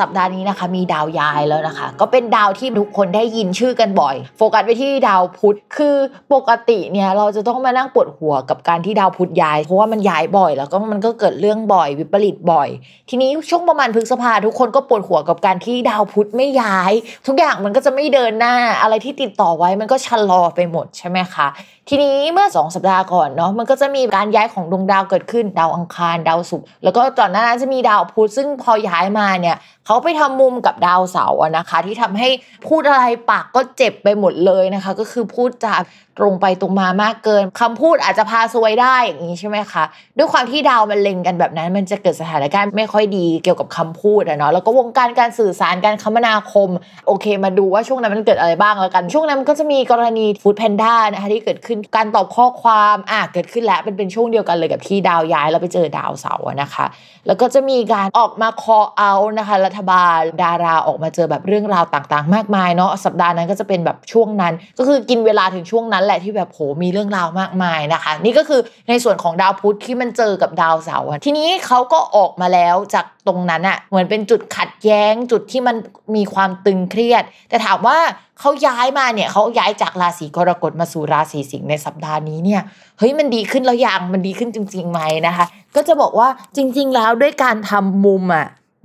สัปดาห์นี้นะคะ มีดาวย้ายแล้วนะคะ ก็เป็นดาวที่ทุกคนได้ยินชื่อกันบ่อย โฟกัสไปที่ดาวพุธคือปกติเนี่ยเราจะต้องมานั่งปวดหัวกับการที่ดาวพุธย้าย เพราะว่ามันย้ายบ่อย แล้วก็มันก็เกิดเรื่องบ่อย วิปริตบ่อย ทีนี้ช่วงประมาณพฤษภาทุกคนก็ปวดหัวกับการที่ดาวพุธไม่ย้าย ทุกอย่างมันก็จะไม่เดินหน้าอะไรที่ติดต่อไว้มันก็ชะลอไปหมดใช่ไหมคะ ทีนี้เมื่อ 2 สัปดาห์ก่อนเนาะมันก็จะมีการย้ายของดวงดาวเกิดขึ้นดาวอังคารดาวศุกร์แล้วก็ตอนนั้นจะมีดาวพุธซึ่งพอย้ายมาเนี่ยเขาไปทำมุมกับดาวเสาร์นะคะ ที่ทำให้พูดอะไรปากก็เจ็บไปหมดเลยนะคะ ก็คือพูดจาตรงไปตรงมามากเกินคำพูดอาจจะพาซวยได้อย่างนี้ใช่ไหมคะด้วยความที่ดาวมันเล็งกันแบบนั้น มันจะเกิดสถานการณ์ไม่ค่อยดีเกี่ยวกับคำพูดอะเนาะแล้วก็วงการการสื่อสารการคมนาคม โอเค มาดูว่าช่วงนั้นมันเกิดอะไรบ้างแล้วกัน ช่วงนั้นมันก็จะมีกรณีฟู้ดแพนด้านะคะที่เกิดขึ้นการตอบข้อความอะเกิดขึ้นแล้วเป็นเป็นช่วงเดียวกันเลยกับที่ดาวย้ายแล้วไปเจอดาวเสาร์นะคะ แล้วก็จะมีการออกมาคอเอานะคะ รัฐบาลดาราออกมาเจอแบบเรื่องราวต่างๆ มากมายเนาะสัปดาห์นั้นก็จะเป็นแบบช่วงนั้น ก็คือกินเวลาถึงช่วงนั้นแหละที่แบบโหมีเรื่องราวมากมายนะคะ นี่ก็คือในส่วนของดาวพุธที่มันเจอกับดาวเสาร์ทีนี้เขาก็ออกมาแล้วจากตรงนั้นอะเหมือนเป็นจุดขัดแย้งจุดที่มันมีความตึงเครียด แต่ถามว่า เขาย้ายมาเนี่ยเขาย้ายจากราศีกรกฎมาสู่ราศีสิงห์ในสัปดาห์นี้เนี่ยเฮ้ยมันดีขึ้นแล้วยังมันดีขึ้นจริงๆไหมนะคะ ก็จะบอกว่าจริง ๆ แล้วด้วยการทำมุมอะ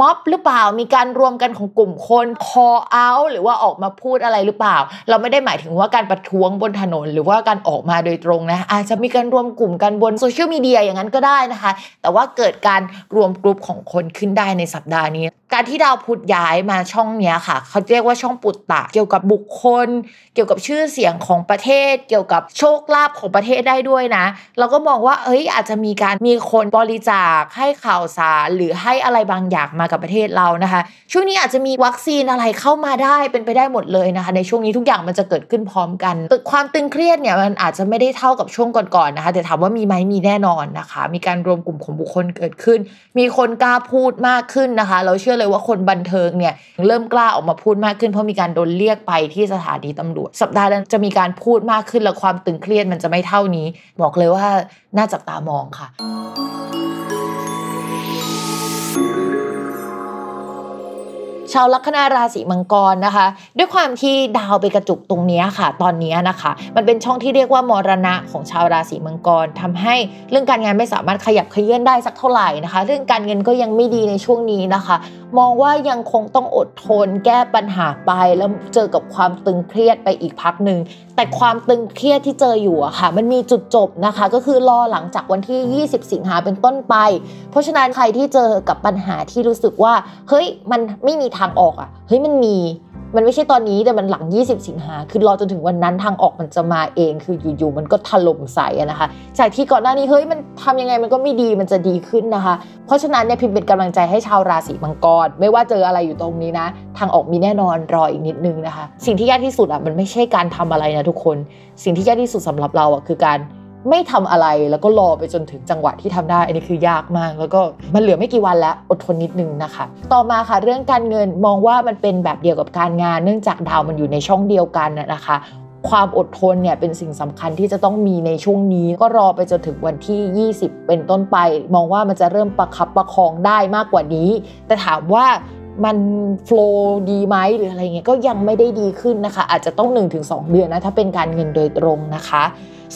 ม็อบหรือเปล่ามีการรวมกันของกลุ่มคน call out หรือว่าออกมาพูดอะไรหรือเปล่า เราไม่ได้หมายถึงว่าการประท้วงบนถนน หรือว่าการออกมาโดยตรงนะ อาจจะมีการรวมกลุ่มกันบนโซเชียลมีเดียอย่างนั้นก็ได้นะคะ แต่ว่าเกิดการรวมกลุ่มของคนขึ้นได้ในสัปดาห์นี้ การที่ดาวพุธย้ายมาช่องนี้ค่ะ เขาเรียกว่าช่องปุตตะเกี่ยวกับบุคคล เกี่ยวกับชื่อเสียงของประเทศ เกี่ยวกับโชคลาภของประเทศได้ด้วยนะ เราก็มองว่าเอ้ยอาจจะมีการมีคนบริจาคให้ข่าวสารหรือให้อะไรบางอย่างมากับประเทศเรานะคะ ช่วงนี้อาจจะมีวัคซีนอะไรเข้ามาได้เป็นไปได้หมดเลยนะคะ ในช่วงนี้ทุกอย่างมันจะเกิดขึ้นพร้อมกันความตึงเครียดเนี่ยมันอาจจะไม่ได้เท่ากับช่วงก่อนๆนะคะ แต่ถามว่ามีไหมมีแน่นอนนะคะ มีการรวมกลุ่มของบุคคลเกิดขึ้น มีคนกล้าพูดมากขึ้นนะคะ เราเชื่อเลยว่าคนบันเทิงเนี่ยเริ่มกล้าออกมาพูดมากขึ้น เพราะมีการโดนเรียกไปที่สถานีตำรวจ สัปดาห์นั้นจะมีการพูดมากขึ้นและความตึงเครียดมันจะไม่เท่านี้ บอกเลยว่าน่าจับตามองค่ะ ชาวลัคนาราศีมังกรนะคะ ด้วยความที่ดาวไปกระจุกตรงนี้ค่ะ ตอนนี้นะคะ มันเป็นช่องที่เรียกว่ามรณะของชาวราศีมังกรทำให้เรื่องการงานไม่สามารถขยับเขยื่อนได้สักเท่าไหร่นะคะ เรื่องการเงินก็ยังไม่ดีในช่วงนี้นะคะ มองว่ายังคงต้องอดทน แก้ปัญหาไปแล้วเจอกับความตึงเครียดไปอีกพักหนึ่งแต่ความตึงเครียดที่เจออยู่อะค่ะ มันมีจุดจบนะคะ ก็คือรอหลังจากวันที่ 20 สิงหาเป็นต้นไป เพราะฉะนั้นใครที่เจอกับปัญหาที่รู้สึกว่า เฮ้ย มันไม่มีทางออกอะเฮ้ยมันมีมันไม่ใช่ตอนนี้แต่มันหลัง 20 สิงหาคือรอจนถึงวันนั้นทางออกมันจะมาเอง คืออยู่ๆมันก็ถล่มใส่อะนะคะ จากที่ก่อนหน้านี้เฮ้ยมันทำยังไงมันก็ไม่ดีมันจะดีขึ้นนะคะ เพราะฉะนั้นเนี่ยพิมพ์เป็นกำลังใจให้ชาวราศีมังกร ไม่ว่าเจออะไรอยู่ตรงนี้นะ ทางออกมีแน่นอนรออีกนิดนึงนะคะ สิ่งที่ยากที่สุดอะมันไม่ใช่การทำอะไรนะทุกคน สิ่งที่ยากที่สุดสำหรับเราอะคือการ ไม่ทำอะไรแล้วก็รอไปจนถึงจังหวะที่ทำได้ อันนี้คือยากมาก แล้วก็มันเหลือไม่กี่วันแล้วอดทนนิดนึงนะคะ ต่อมาค่ะเรื่องการเงินมองว่ามันเป็นแบบเดียวกับการงาน เนื่องจากดาวมันอยู่ในช่องเดียวกันน่ะนะคะความอดทนเนี่ยเป็นสิ่งสำคัญที่จะต้องมีในช่วงนี้ ก็รอไปจนถึงวันที่ 20 เป็นต้นไป มองว่ามันจะเริ่มประคับประคองได้มากกว่านี้ แต่ถามว่ามันโฟล์ดีไหมหรืออะไรเงี้ยก็ยังไม่ได้ดีขึ้นนะคะ อาจจะต้อง 1-2 เดือนนะ ถ้าเป็นการเงินโดยตรงนะคะ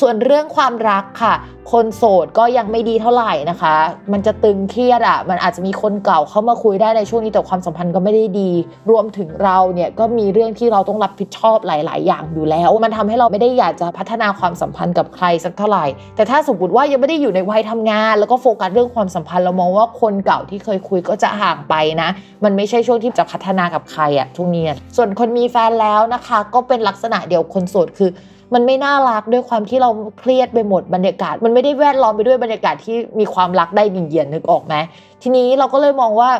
ส่วนเรื่องความรักค่ะ คนโสดก็ยังไม่ดีเท่าไหร่นะคะ มันจะตึงเครียดอะ มันอาจจะมีคนเก่าเข้ามาคุยได้ในช่วงนี้แต่ความสัมพันธ์ก็ไม่ได้ดี รวมถึงเราเนี่ยก็มีเรื่องที่เราต้องรับผิดชอบหลาย ๆ อย่างอยู่แล้ว มันทำให้เราไม่ได้อยากจะพัฒนาความสัมพันธ์กับใครสักเท่าไหร่ แต่ถ้าสมมติว่ายังไม่ได้อยู่ในวัยทำงาน แล้วก็โฟกัสเรื่องความสัมพันธ์เรามองว่าคนเก่าที่เคยคุยก็จะห่างไปนะ มันไม่ใช่ช่วงที่จะพัฒนากับใครอะช่วงนี้ส่วนคนมีแฟนแล้วนะคะ ก็เป็นลักษณะเดียวคนโสดคือ มันไม่น่ารักด้วยความที่เราเครียดไปหมดบรรยากาศ มันไม่ได้แวดล้อมไปด้วยบรรยากาศที่มีความรักได้เยียนๆนึกออกไหมทีนี้เราก็เลยมองว่า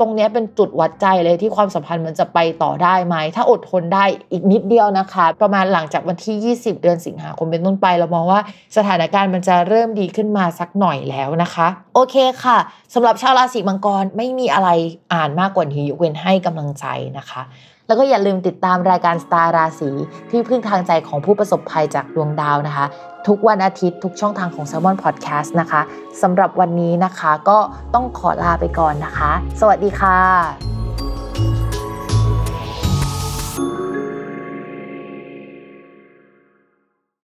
ตรงนี้เป็นจุดวัดใจเลยที่ความสัมพันธ์มันจะไปต่อได้ไหม ถ้าอดทนได้อีกนิดเดียวนะคะ ประมาณหลังจากวันที่ 20 เดือนสิงหาคมเป็นต้นไปเรามองว่าสถานการณ์มันจะเริ่มดีขึ้นมาสักหน่อยแล้วนะคะ โอเคค่ะสำหรับชาวราศีมังกรไม่มีอะไรอ่านมากกว่านี้ยกเว้นให้กำลังใจนะคะ แล้วก็อย่าลืมติดตามรายการสตาร์ราศีที่พึ่งทางใจของผู้ประสบภัยจากดวงดาวนะคะ ทุกวันอาทิตย์ทุกช่องทางของ s ซ l m o n Podcast นะคะสำหรับวันนี้นะคะก็ต้องขอลาไปก่อนนะคะ สวัสดีค่ะ